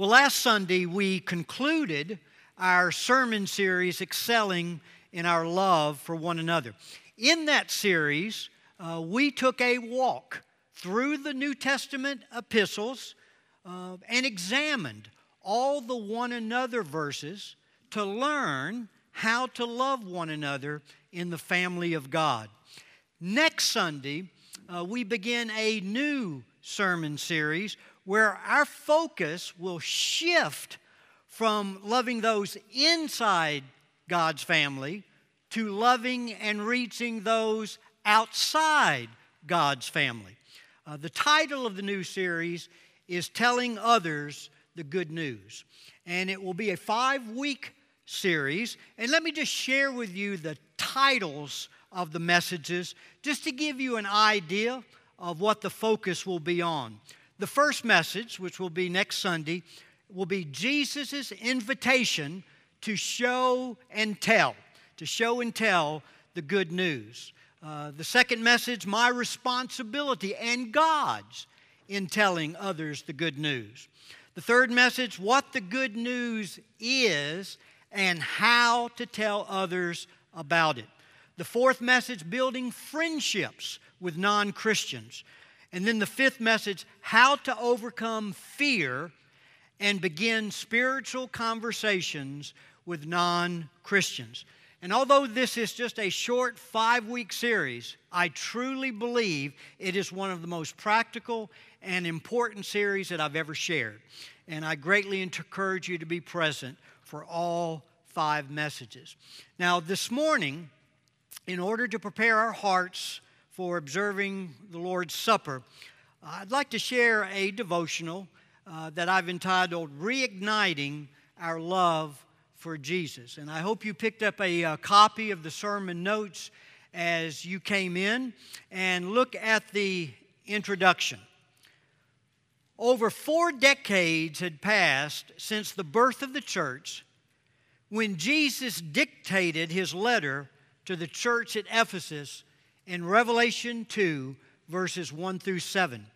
Well, last Sunday we concluded our sermon series, Excelling in Our Love for One Another. In that series, uh, we took a walk through the New Testament epistles uh, and examined all the one another verses to learn how to love one another in the family of God. Next Sunday, uh, we begin a new sermon series where our focus will shift from loving those inside God's family to loving and reaching those outside God's family. Uh, the title of the new series is Telling Others the Good News. And it will be a five week series. And let me just share with you the titles of the messages just to give you an idea of what the focus will be on. The first message, which will be next Sunday, will be Jesus' invitation to show and tell, to show and tell the good news. Uh, the second message, my responsibility and God's in telling others the good news. The third message, what the good news is and how to tell others about it. The fourth message, building friendships with non Christians. And then the fifth message how to overcome fear and begin spiritual conversations with non Christians. And although this is just a short five week series, I truly believe it is one of the most practical and important series that I've ever shared. And I greatly encourage you to be present for all five messages. Now, this morning, in order to prepare our hearts for observing the Lord's Supper, I'd like to share a devotional uh, that I've entitled Reigniting Our Love for Jesus. And I hope you picked up a, a uh, copy of the sermon notes as you came in and look at the introduction. Over four decades had passed since the birth of the church when Jesus dictated his letter to the church at Ephesus in Revelation 2, verses 1 through 7.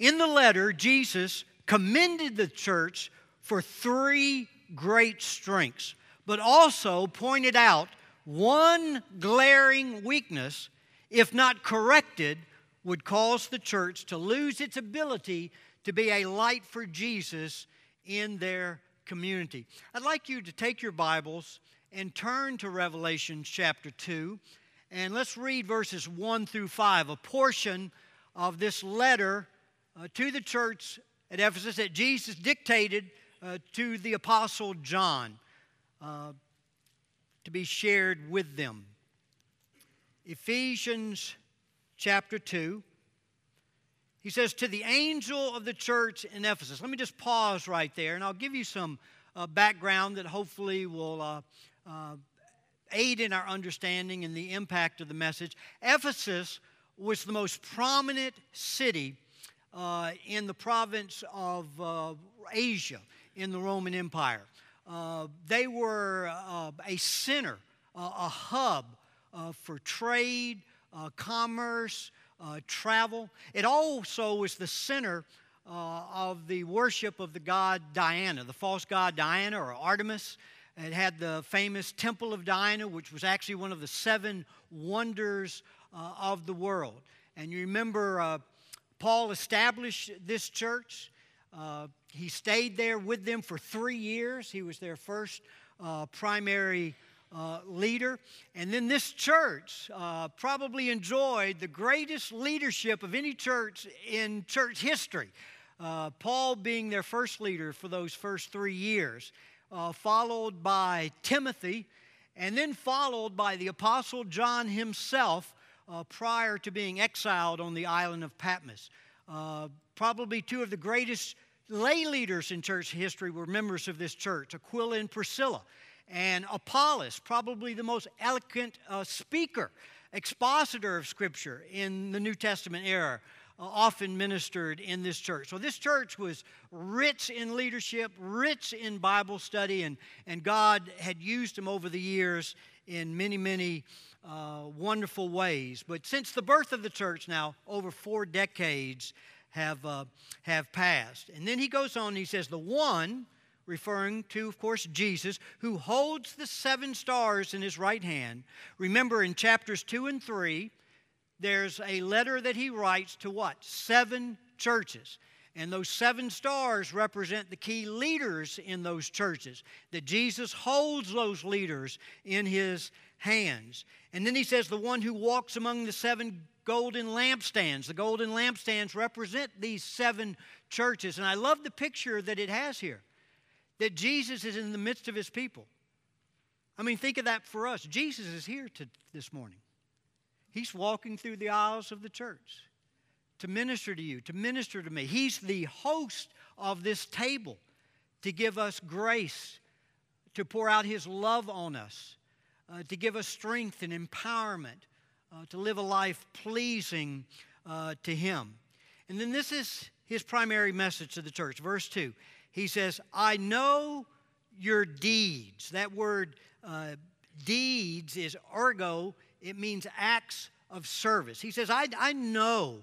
In the letter, Jesus commended the church for three great strengths, but also pointed out one glaring weakness, if not corrected, would cause the church to lose its ability to be a light for Jesus in their community. I'd like you to take your Bibles and turn to Revelation chapter 2. And let's read verses 1 through 5, a portion of this letter uh, to the church at Ephesus that Jesus dictated uh, to the Apostle John uh, to be shared with them. Ephesians chapter 2. He says, To the angel of the church in Ephesus. Let me just pause right there, and I'll give you some uh, background that hopefully will uh, uh, aid in our understanding and the impact of the message. Ephesus was the most prominent city uh, in the province of uh, Asia in the Roman Empire. Uh, they were uh, a center, uh, a hub uh, for trade, commerce, travel. It also was the center of the worship of the god Diana, the false god Diana or Artemis. It had the famous Temple of Diana, which was actually one of the seven wonders uh, of the world. And you remember uh, Paul established this church. Uh, he stayed there with them for three years. He was their first uh, primary uh, leader. And then this church uh, probably enjoyed the greatest leadership of any church in church history. Paul being their first leader for those first three years uh, followed by Timothy, and then followed by the Apostle John himself uh, prior to being exiled on the island of Patmos. Uh, probably two of the greatest lay leaders in church history were members of this church Aquila and Priscilla. And Apollos, probably the most eloquent uh, speaker, expositor of Scripture in the New Testament era, often ministered in this church. So, this church was rich in leadership, rich in Bible study, and, and God had used them over the years in many, many uh, wonderful ways. But since the birth of the church now, over four decades have, uh, have passed. And then he goes on, he says, The one, referring to, of course, Jesus, who holds the seven stars in his right hand. Remember in chapters 2 and 3, there's a letter that he writes to what? Seven churches. And those seven stars represent the key leaders in those churches, that Jesus holds those leaders in his hands. And then he says, the one who walks among the seven golden lampstands. The golden lampstands represent these seven churches. And I love the picture that it has here that Jesus is in the midst of his people. I mean, think of that for us. Jesus is here to, this morning. He's walking through the aisles of the church to minister to you, to minister to me. He's the host of this table to give us grace, to pour out His love on us, uh, to give us strength and empowerment, uh, to live a life pleasing uh, to Him. And then this is His primary message to the church. Verse 2 He says, I know your deeds. That word uh, deeds is ergo, it means acts of service. He says, I, I know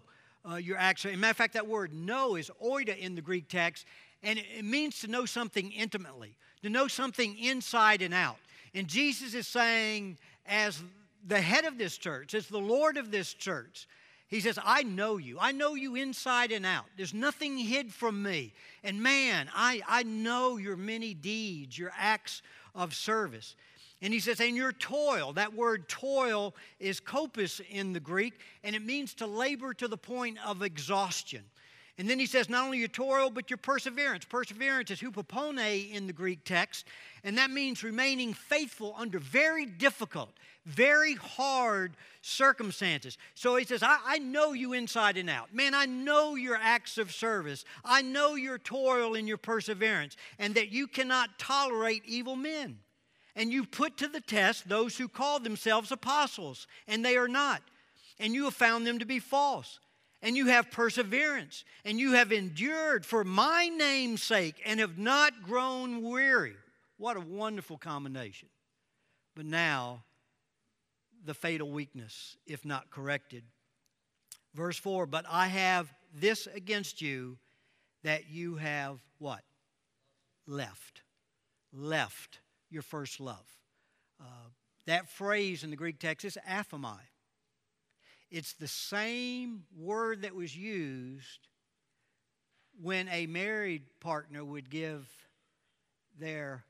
uh, your acts. As matter of fact, that word know is oida in the Greek text, and it, it means to know something intimately, to know something inside and out. And Jesus is saying, as the head of this church, as the Lord of this church, he says, I know you. I know you inside and out. There's nothing hid from me. And man, I, I know your many deeds, your acts of service. And he says, and your toil, that word toil is kopis in the Greek, and it means to labor to the point of exhaustion. And then he says, not only your toil, but your perseverance. Perseverance is hupomone in the Greek text, and that means remaining faithful under very difficult, very hard circumstances. So he says, I, I, know you inside and out. Man, I know your acts of service. I know your toil and your perseverance, and that you cannot tolerate evil men and you put to the test those who call themselves apostles, and they are not. And you have found them to be false. And you have perseverance, and you have endured for my name's sake, and have not grown weary. What a wonderful combination. But now, the fatal weakness, if not corrected. Verse 4 But I have this against you, that you have what? Left. Left your first love. Uh, that phrase in the Greek text is aphemi. It's the same word that was used when a married partner would give their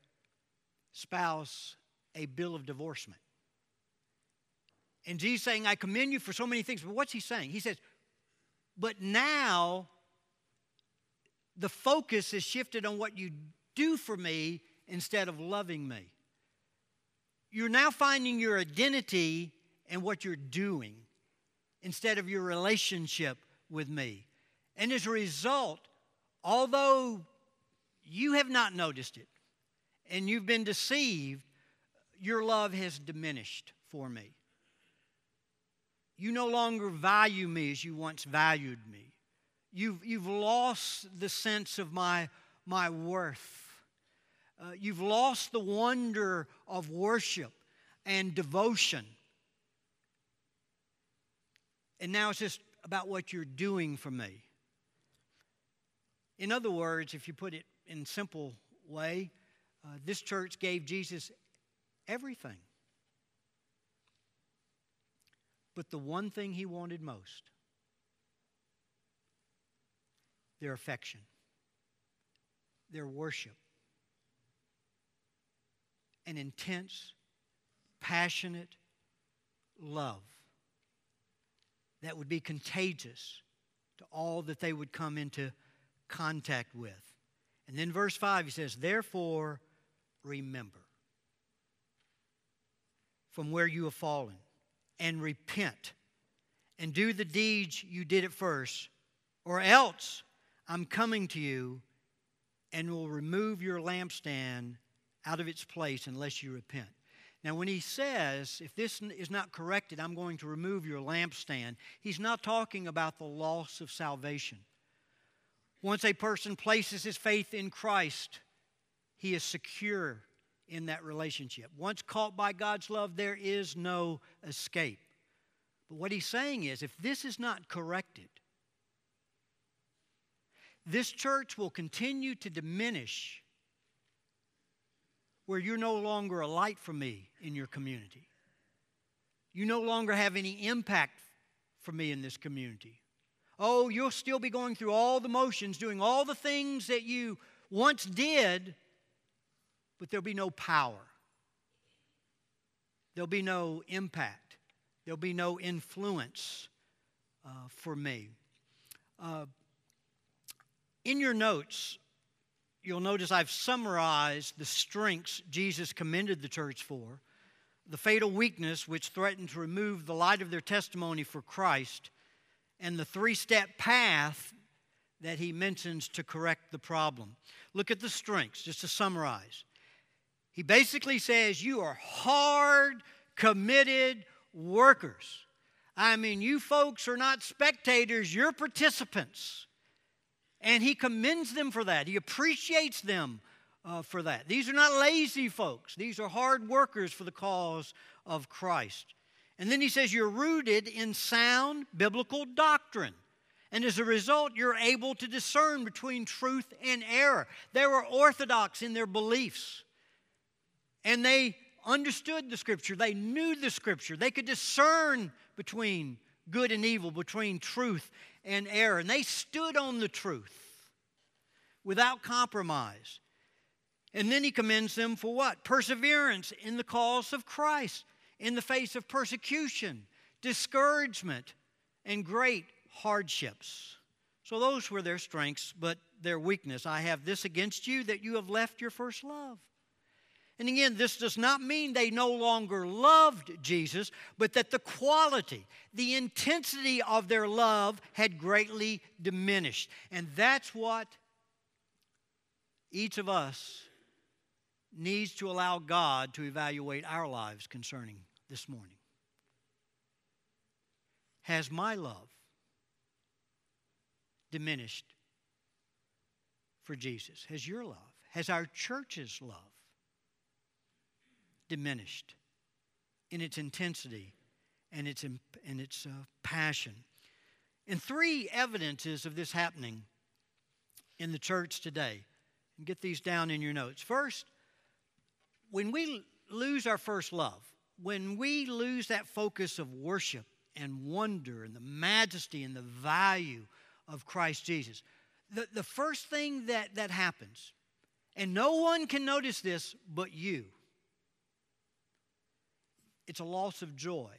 spouse a bill of divorcement. And Jesus saying, I commend you for so many things. But what's he saying? He says, But now the focus is shifted on what you do for me instead of loving me. You're now finding your identity in what you're doing instead of your relationship with me. And as a result, although you have not noticed it and you've been deceived, your love has diminished for me. You no longer value me as you once valued me. You've, you've lost the sense of my, my worth. Uh, you've lost the wonder of worship and devotion. And now it's just about what you're doing for me. In other words, if you put it in simple way, uh, this church gave Jesus everything. But the one thing he wanted most their affection, their worship, an intense, passionate love that would be contagious to all that they would come into contact with. And then verse 5, he says, Therefore, remember from where you have fallen and repent and do the deeds you did at first, or else I'm coming to you and will remove your lampstand out of its place unless you repent. Now, when he says, if this is not corrected, I'm going to remove your lampstand, he's not talking about the loss of salvation. Once a person places his faith in Christ, he is secure in that relationship. Once caught by God's love, there is no escape. But what he's saying is if this is not corrected, this church will continue to diminish where you're no longer a light for me in your community. You no longer have any impact for me in this community. Oh, you'll still be going through all the motions, doing all the things that you once did, but there'll be no power. There'll be no impact. There'll be no influence uh, for me. Uh, in your notes, you'll notice I've summarized the strengths Jesus commended the church for, the fatal weakness which threatened to remove the light of their testimony for Christ, and the three step path that he mentions to correct the problem. Look at the strengths, just to summarize. He basically says, You are hard, committed workers. I mean, you folks are not spectators, you're participants. And he commends them for that. He appreciates them uh, for that. These are not lazy folks, these are hard workers for the cause of Christ. And then he says, You're rooted in sound biblical doctrine. And as a result, you're able to discern between truth and error. They were orthodox in their beliefs. And they understood the scripture, they knew the scripture, they could discern between good and evil, between truth and error. And they stood on the truth without compromise. And then he commends them for what? Perseverance in the cause of Christ, in the face of persecution, discouragement, and great hardships. So those were their strengths, but their weakness. I have this against you that you have left your first love. And again, this does not mean they no longer loved Jesus, but that the quality, the intensity of their love had greatly diminished. And that's what each of us needs to allow God to evaluate our lives concerning this morning. Has my love diminished for Jesus? Has your love? Has our church's love diminished in its intensity and its, and its uh, passion? And three evidences of this happening in the church today. And get these down in your notes. First, when we lose our first love, when we lose that focus of worship and wonder and the majesty and the value of Christ Jesus, the, the first thing that, that happens, and no one can notice this but you, it's a loss of joy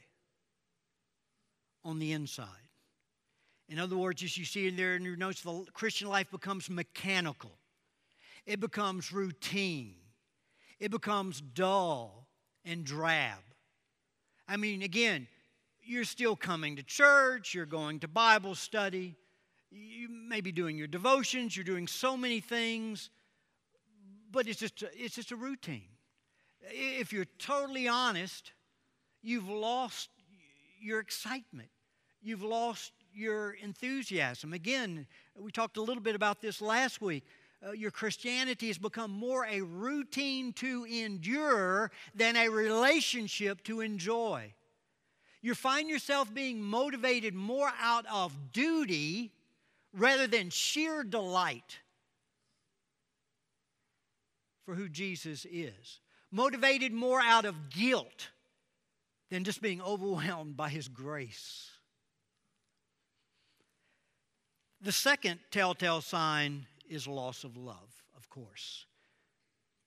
on the inside. In other words, as you see in there in your notes, the Christian life becomes mechanical, it becomes routine it becomes dull and drab. I mean, again, you're still coming to church, you're going to Bible study, you may be doing your devotions, you're doing so many things, but it's just a, it's just a routine. If you're totally honest, you've lost your excitement. You've lost your enthusiasm. Again, we talked a little bit about this last week uh, your Christianity has become more a routine to endure than a relationship to enjoy. You find yourself being motivated more out of duty rather than sheer delight for who Jesus is. Motivated more out of guilt than just being overwhelmed by His grace. The second telltale sign is loss of love, of course.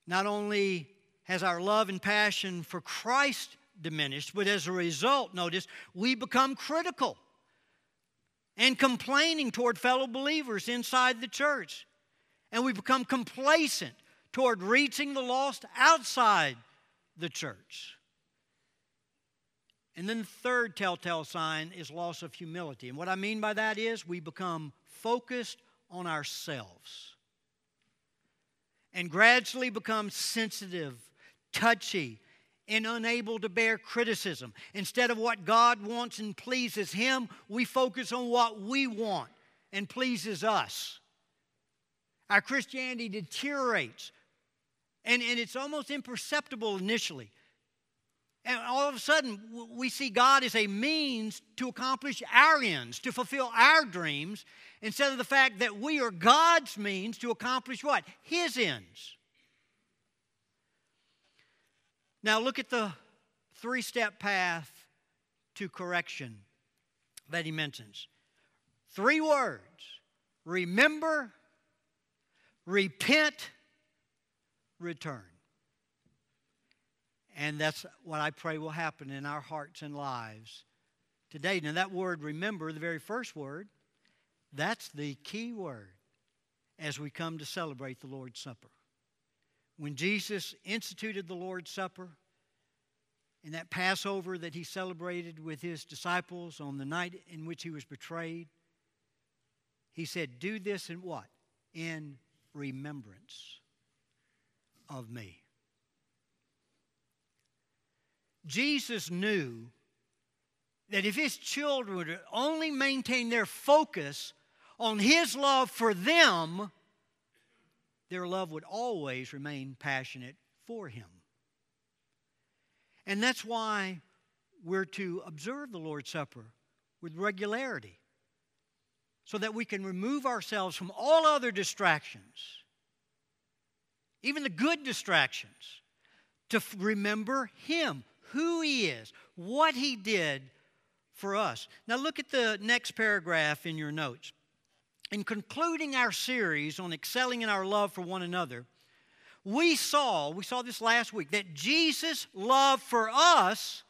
Not only has our love and passion for Christ diminished, but as a result, notice, we become critical and complaining toward fellow believers inside the church. And we become complacent toward reaching the lost outside the church. And then the third telltale sign is loss of humility. And what I mean by that is we become focused on ourselves and gradually become sensitive, touchy, and unable to bear criticism. Instead of what God wants and pleases Him, we focus on what we want and pleases us. Our Christianity deteriorates, and, and it's almost imperceptible initially. And all of a sudden, we see God as a means to accomplish our ends, to fulfill our dreams, instead of the fact that we are God's means to accomplish what? His ends. Now, look at the three step path to correction that he mentions. Three words remember, repent, return. And that's what I pray will happen in our hearts and lives today. Now, that word remember, the very first word, that's the key word as we come to celebrate the Lord's Supper. When Jesus instituted the Lord's Supper, in that Passover that he celebrated with his disciples on the night in which he was betrayed, he said, Do this in what? In remembrance of me. Jesus knew that if his children would only maintain their focus on his love for them, their love would always remain passionate for him. And that's why we're to observe the Lord's Supper with regularity so that we can remove ourselves from all other distractions, even the good distractions, to remember Him, who He is, what He did for us. Now, look at the next paragraph in your notes. In concluding our series on excelling in our love for one another, we saw, we saw this last week, that Jesus' love for us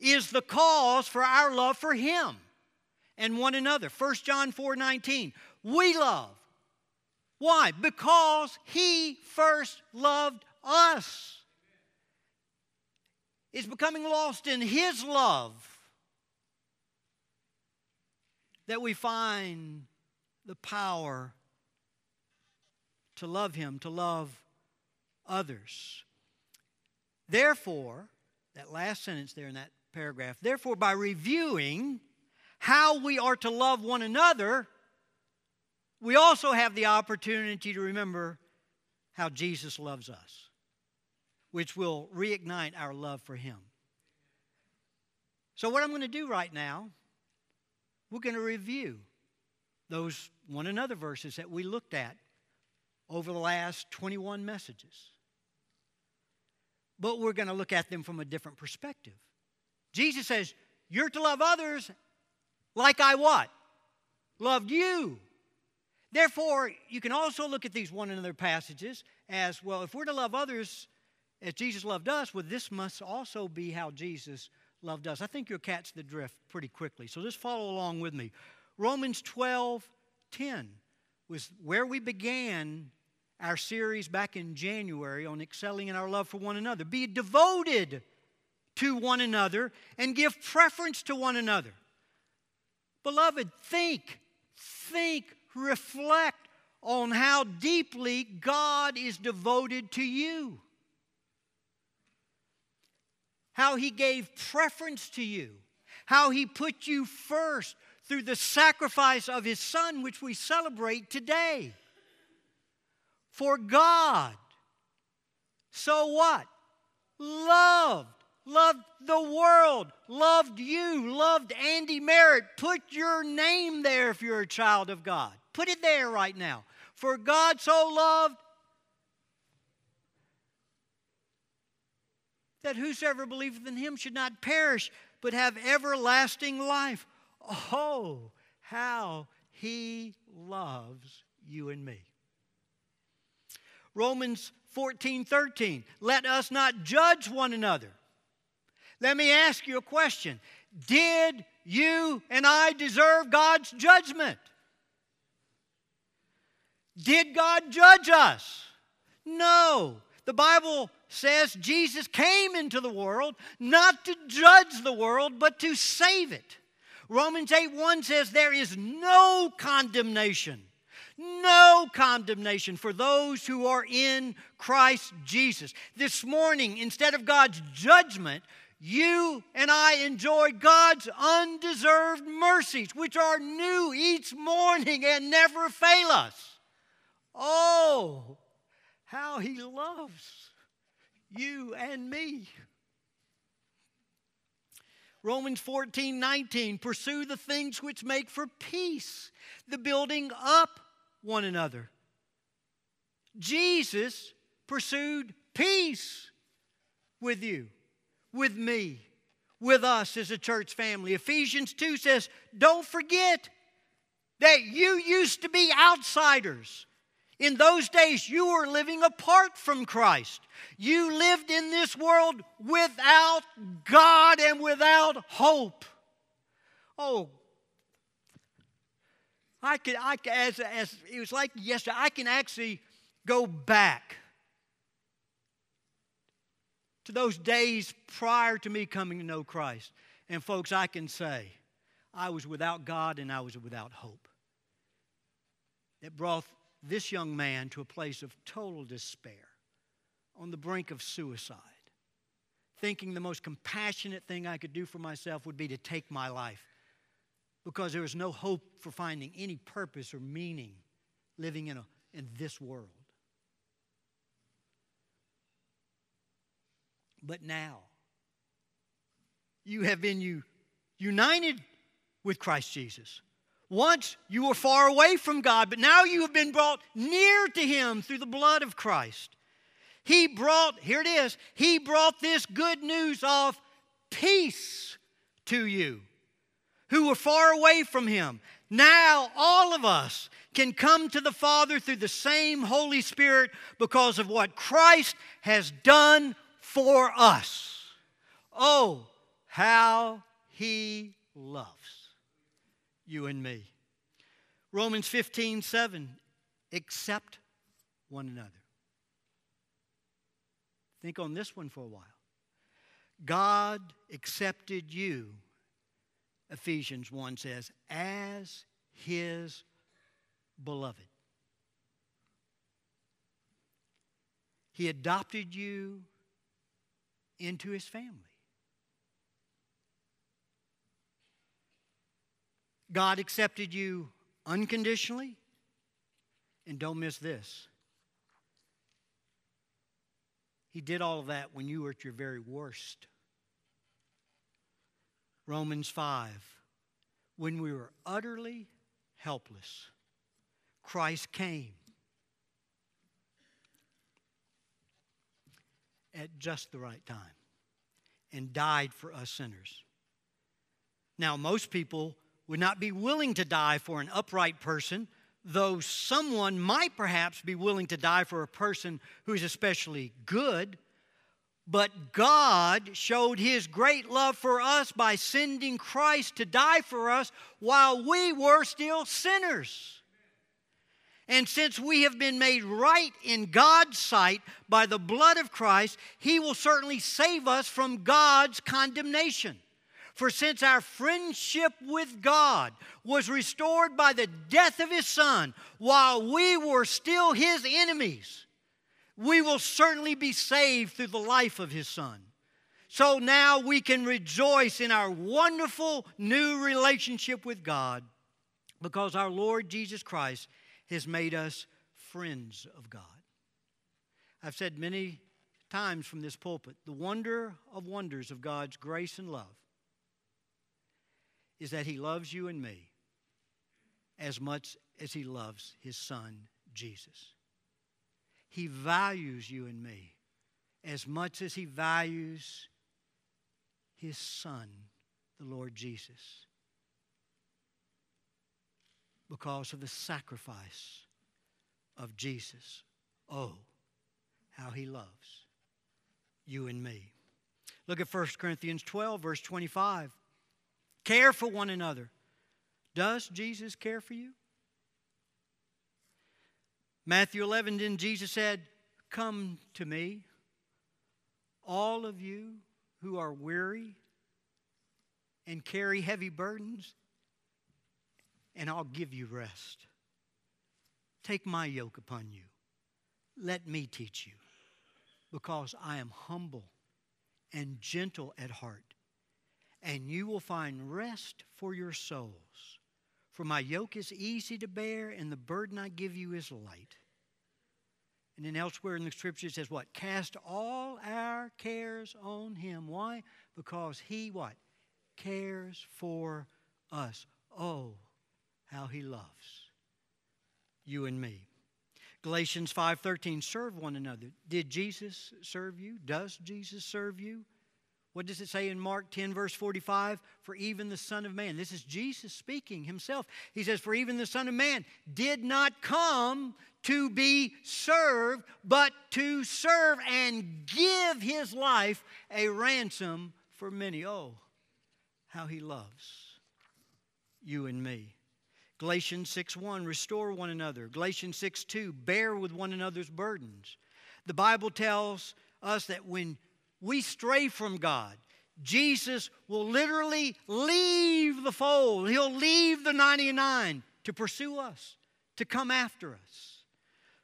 is the cause for our love for Him and one another. 1 John 4 19. We love. Why? Because He first loved us. It's becoming lost in His love that we find the power to love Him, to love others. Therefore, that last sentence there in that paragraph, therefore, by reviewing how we are to love one another, we also have the opportunity to remember how Jesus loves us, which will reignite our love for Him. So, what I'm going to do right now, we're going to review those one another verses that we looked at over the last 21 messages but we're going to look at them from a different perspective. Jesus says, You're to love others like I what? Loved you. Therefore, you can also look at these one another passages as well, if we're to love others as Jesus loved us, well, this must also be how Jesus loved us. I think you'll catch the drift pretty quickly. So just follow along with me. Romans 12 10 was where we began our series back in January on excelling in our love for one another. Be devoted to one another and give preference to one another. Beloved, think, think, reflect on how deeply God is devoted to you. How He gave preference to you. How He put you first through the sacrifice of His Son, which we celebrate today for God. So what? Loved. Loved the world. Loved you. Loved Andy Merritt. Put your name there if you're a child of God. Put it there right now. For God so loved that whosoever believeth in him should not perish, but have everlasting life. Oh, how he loves you and me. Romans 14 13. Let us not judge one another. Let me ask you a question Did you and I deserve God's judgment? Did God judge us? No. The Bible says Jesus came into the world not to judge the world, but to save it. Romans 8 1 says, There is no condemnation no condemnation for those who are in Christ Jesus. This morning, instead of God's judgment, you and I enjoy God's undeserved mercies, which are new each morning and never fail us. Oh, how He loves you and me. Romans 14, 19, pursue the things which make for peace, the building up one another. Jesus pursued peace with you, with me, with us as a church family. Ephesians 2 says, Don't forget that you used to be outsiders. In those days, you were living apart from Christ. You lived in this world without God and without hope. Oh, I can, I as, as it was like yesterday, I can actually go back to those days prior to me coming to know Christ. And folks, I can say, I was without God and I was without hope. It brought this young man to a place of total despair, on the brink of suicide, thinking the most compassionate thing I could do for myself would be to take my life because there was no hope for finding any purpose or meaning living in, a, in this world. But now, you have been you, united with Christ Jesus. Once you were far away from God, but now you have been brought near to Him through the blood of Christ. He brought, here it is, He brought this good news of peace to you who were far away from Him. Now, all of us can come to the Father through the same Holy Spirit because of what Christ has done for us. Oh, how He loves you and me. Romans 15, 7, accept one another. Think on this one for a while. God accepted you, Ephesians 1 says, as his beloved. He adopted you into his family. God accepted you unconditionally. And don't miss this. He did all of that when you were at your very worst. Romans 5. When we were utterly helpless, Christ came at just the right time and died for us sinners. Now, most people would not be willing to die for an upright person, though someone might perhaps be willing to die for a person who is especially good. But God showed His great love for us by sending Christ to die for us while we were still sinners. And since we have been made right in God's sight by the blood of Christ, He will certainly save us from God's condemnation. For since our friendship with God was restored by the death of His Son while we were still His enemies, we will certainly be saved through the life of His Son. So now we can rejoice in our wonderful new relationship with God because our Lord Jesus Christ has made us friends of God. I've said many times from this pulpit the wonder of wonders of God's grace and love is that He loves you and me as much as He loves His Son, Jesus. He values you and me as much as He values His Son, the Lord Jesus, because of the sacrifice of Jesus. Oh, how He loves you and me. Look at 1 Corinthians 12, verse 25. Care for one another. Does Jesus care for you? Matthew 11, then Jesus said, Come to me, all of you who are weary and carry heavy burdens, and I'll give you rest. Take my yoke upon you. Let me teach you, because I am humble and gentle at heart and you will find rest for your souls. For my yoke is easy to bear, and the burden I give you is light. And then elsewhere in the scripture it says, What? Cast all our cares on him. Why? Because he what? cares for us. Oh, how he loves you and me. Galatians 5:13 serve one another. Did Jesus serve you? Does Jesus serve you? What does it say in Mark 10, verse 45? For even the Son of Man, this is Jesus speaking himself. He says, For even the Son of Man did not come to be served, but to serve and give his life a ransom for many. Oh, how he loves you and me. Galatians 6 1, restore one another. Galatians 6 2, bear with one another's burdens. The Bible tells us that when we stray from God, Jesus will literally leave the fold. He'll leave the 99 to pursue us, to come after us.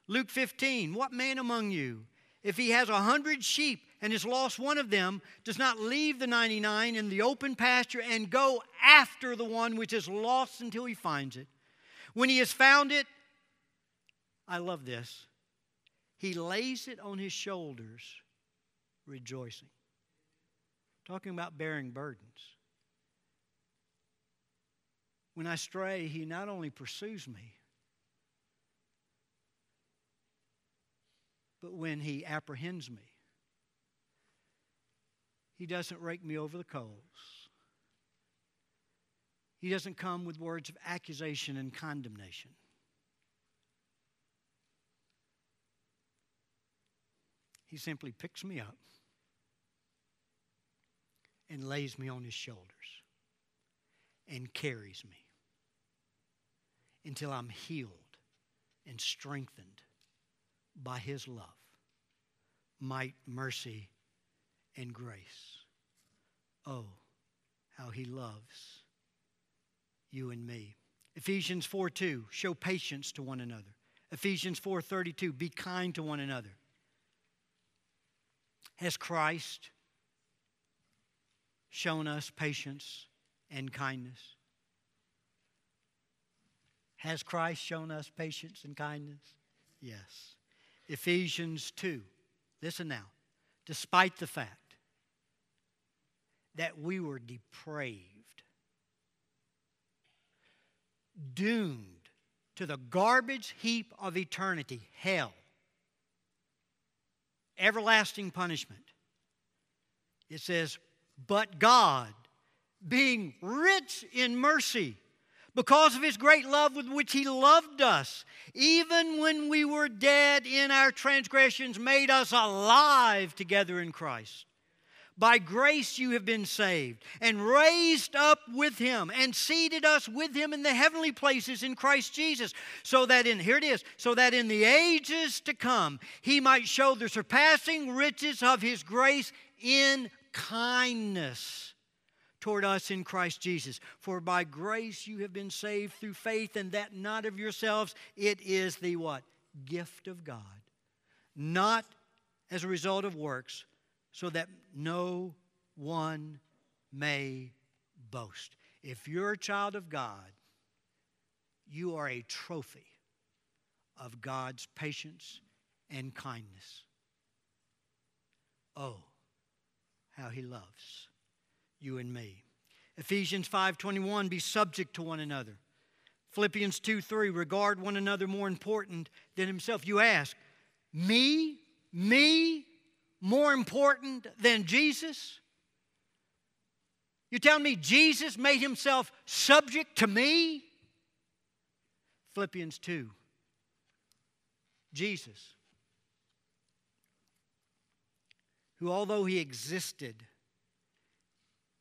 Luke 15, what man among you, if he has a hundred sheep and has lost one of them, does not leave the 99 in the open pasture and go after the one which is lost until he finds it? When he has found it, I love this, he lays it on his shoulders, rejoicing. Talking about bearing burdens. When I stray, he not only pursues me, But when he apprehends me, he doesn't rake me over the coals. He doesn't come with words of accusation and condemnation. He simply picks me up and lays me on his shoulders and carries me until I'm healed and strengthened by his love, might, mercy, and grace. Oh, how he loves you and me. Ephesians 4 2, show patience to one another. Ephesians 4 32, be kind to one another. Has Christ shown us patience and kindness? Has Christ shown us patience and kindness? Yes. Ephesians 2. Listen now. Despite the fact that we were depraved, doomed to the garbage heap of eternity, hell, everlasting punishment, it says, But God, being rich in mercy, because of his great love with which he loved us, even when we were dead in our transgressions, made us alive together in Christ. By grace you have been saved, and raised up with him, and seated us with him in the heavenly places in Christ Jesus, so that in, here it is, so that in the ages to come he might show the surpassing riches of his grace in kindness toward us in Christ Jesus. For by grace you have been saved through faith, and that not of yourselves. It is the what? Gift of God. Not as a result of works, so that no one may boast. If you're a child of God, you are a trophy of God's patience and kindness. Oh, how he loves you and me. Ephesians 5:21 be subject to one another. Philippians 2 3, regard one another more important than himself. You ask, me? Me? More important than Jesus? You tell me Jesus made himself subject to me? Philippians 2. Jesus, who although he existed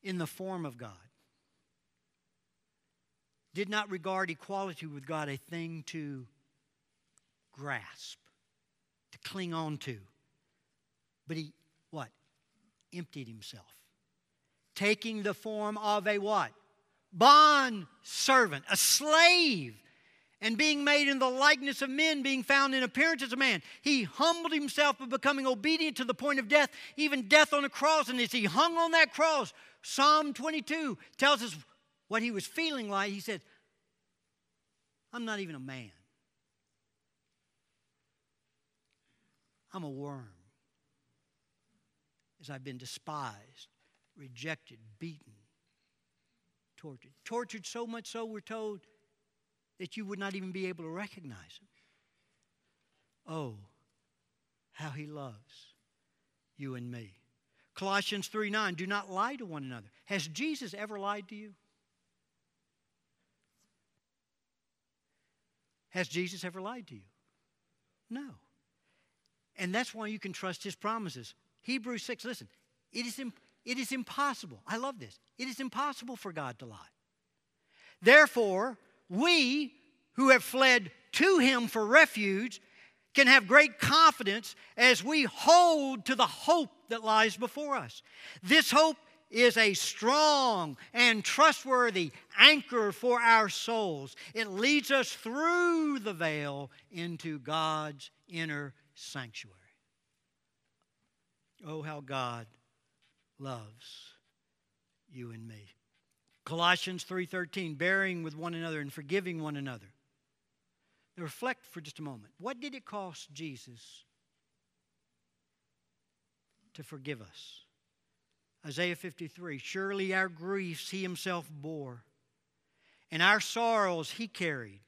in the form of God, did not regard equality with God a thing to grasp, to cling on to. But he, what? Emptied himself. Taking the form of a what? Bond servant, a slave. And being made in the likeness of men, being found in appearance as a man, he humbled himself by becoming obedient to the point of death, even death on a cross. And as he hung on that cross, Psalm 22 tells us what he was feeling like. He said, I'm not even a man, I'm a worm. As I've been despised, rejected, beaten, tortured. Tortured so much so, we're told, that you would not even be able to recognize him. Oh, how he loves you and me. Colossians 3 9, do not lie to one another. Has Jesus ever lied to you? Has Jesus ever lied to you? No. And that's why you can trust his promises. Hebrews 6, listen, it is, it is impossible. I love this. It is impossible for God to lie. Therefore, we who have fled to him for refuge can have great confidence as we hold to the hope that lies before us. This hope is a strong and trustworthy anchor for our souls. It leads us through the veil into God's inner sanctuary. Oh, how God loves you and me. Colossians 3:13 bearing with one another and forgiving one another. Now reflect for just a moment. What did it cost Jesus to forgive us? Isaiah 53 Surely our griefs he himself bore, and our sorrows he carried.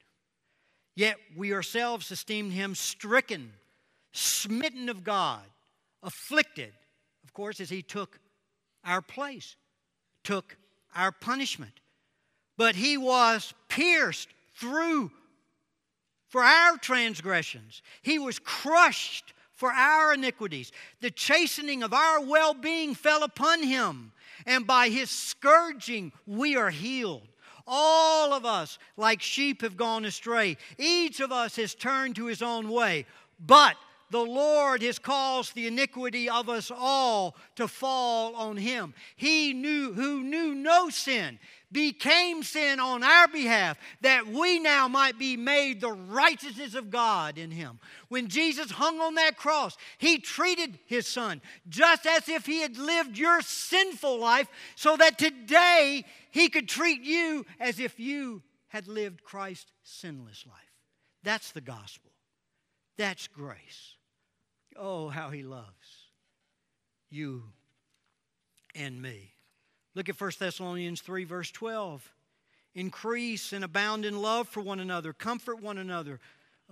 Yet we ourselves esteemed him stricken, smitten of God, afflicted, of course, as he took our place, took our punishment. But he was pierced through for our transgressions, he was crushed for our iniquities. The chastening of our well being fell upon him, and by his scourging we are healed. All of us, like sheep, have gone astray. Each of us has turned to his own way. But the Lord has caused the iniquity of us all to fall on him. He knew who knew no sin became sin on our behalf that we now might be made the righteousness of God in him. When Jesus hung on that cross, he treated his son just as if he had lived your sinful life so that today he could treat you as if you had lived Christ's sinless life. That's the gospel. That's grace. Oh, how he loves you and me. Look at 1 Thessalonians 3, verse 12. Increase and abound in love for one another, comfort one another.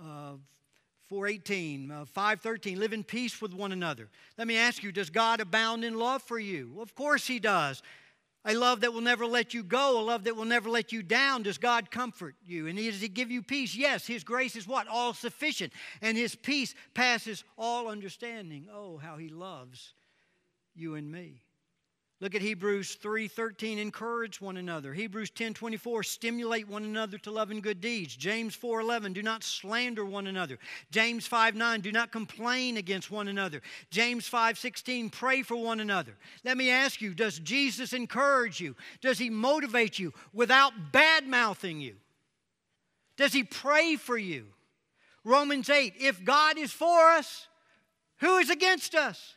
Uh, 418, uh, 513, live in peace with one another. Let me ask you, does God abound in love for you? Well, of course He does. A love that will never let you go, a love that will never let you down. Does God comfort you? And does He give you peace? Yes, His grace is what? All sufficient. And His peace passes all understanding. Oh, how He loves you and me. Look at Hebrews 3:13 encourage one another. Hebrews 10:24 stimulate one another to love and good deeds. James 4:11 do not slander one another. James 5:9 do not complain against one another. James 5:16 pray for one another. Let me ask you, does Jesus encourage you? Does he motivate you without bad-mouthing you? Does he pray for you? Romans 8 if God is for us, who is against us?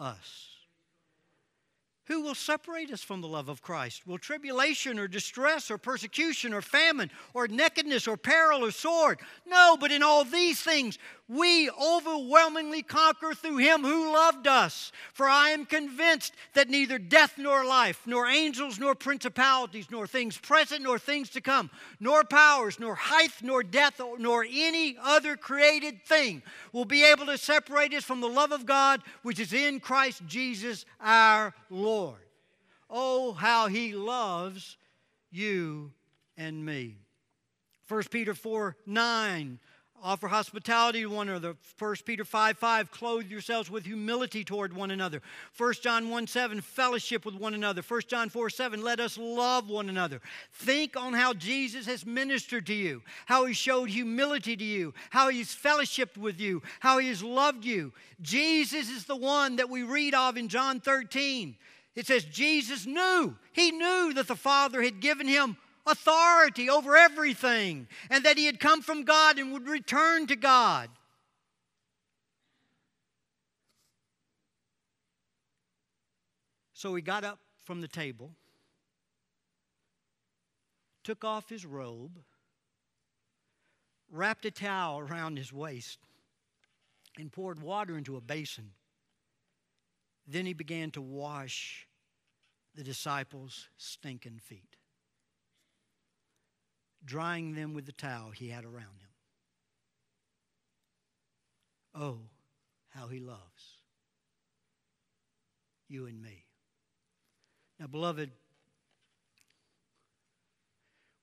us. Who will separate us from the love of Christ? Will tribulation or distress or persecution or famine or nakedness or peril or sword? No, but in all these things we overwhelmingly conquer through him who loved us. For I am convinced that neither death nor life, nor angels nor principalities, nor things present nor things to come, nor powers, nor height, nor depth, nor any other created thing will be able to separate us from the love of God which is in Christ Jesus our Lord. Oh, how he loves you and me. 1 Peter 4 9 Offer hospitality to one another. 1 Peter 5 5, clothe yourselves with humility toward one another. 1 John 1 7, fellowship with one another. 1 John 4 7, let us love one another. Think on how Jesus has ministered to you, how he showed humility to you, how he's fellowshipped with you, how he has loved you. Jesus is the one that we read of in John 13 It says Jesus knew. He knew that the Father had given him authority over everything and that he had come from God and would return to God. So he got up from the table, took off his robe, wrapped a towel around his waist, and poured water into a basin. Then he began to wash the disciples' stinking feet, drying them with the towel he had around him. Oh, how he loves you and me. Now, beloved,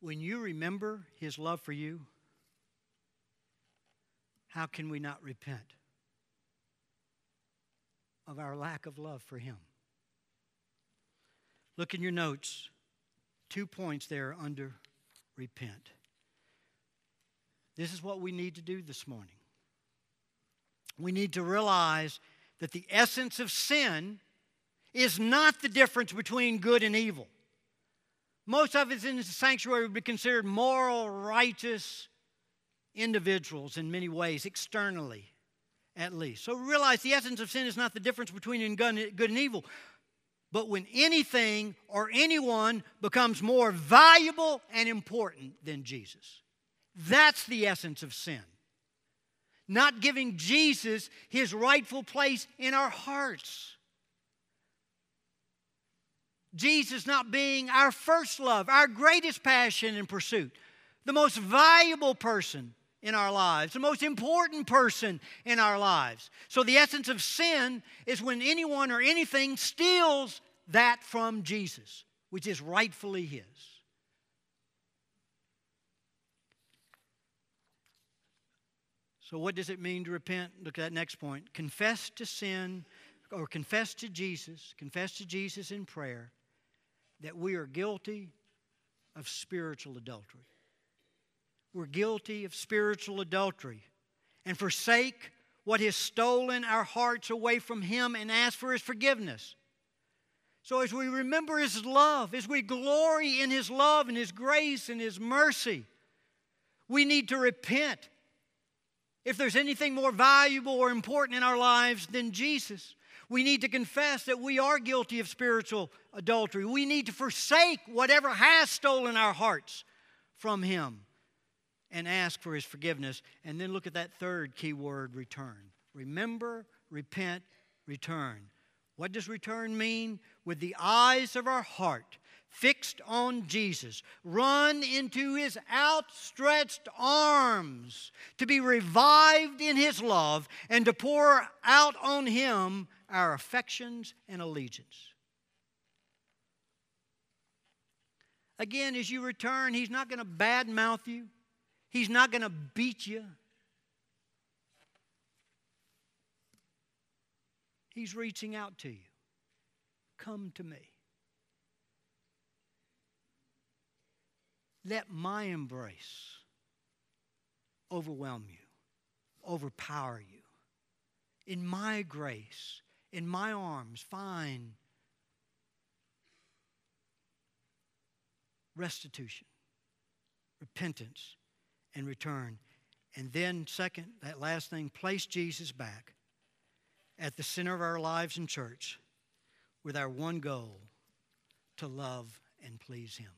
when you remember his love for you, how can we not repent of our lack of love for him? Look in your notes, two points there under repent. This is what we need to do this morning. We need to realize that the essence of sin is not the difference between good and evil. Most of us in the sanctuary would be considered moral, righteous individuals in many ways, externally at least. So realize the essence of sin is not the difference between good and evil. But when anything or anyone becomes more valuable and important than Jesus, that's the essence of sin. Not giving Jesus his rightful place in our hearts. Jesus not being our first love, our greatest passion and pursuit, the most valuable person in our lives, the most important person in our lives. So, the essence of sin is when anyone or anything steals that from Jesus, which is rightfully His. So, what does it mean to repent? Look at that next point. Confess to sin or confess to Jesus, confess to Jesus in prayer that we are guilty of spiritual adultery. We're guilty of spiritual adultery and forsake what has stolen our hearts away from Him and ask for His forgiveness. So, as we remember His love, as we glory in His love and His grace and His mercy, we need to repent. If there's anything more valuable or important in our lives than Jesus, we need to confess that we are guilty of spiritual adultery. We need to forsake whatever has stolen our hearts from Him and ask for His forgiveness. And then look at that third key word return. Remember, repent, return. What does return mean? With the eyes of our heart fixed on Jesus, run into his outstretched arms to be revived in his love and to pour out on him our affections and allegiance. Again, as you return, He's not going to badmouth you, He's not going to beat you. He's reaching out to you. Come to me. Let my embrace overwhelm you, overpower you. In my grace, in my arms find restitution, repentance, and return. And then, second, that last thing, place Jesus back at the center of our lives in church with our one goal to love and please Him.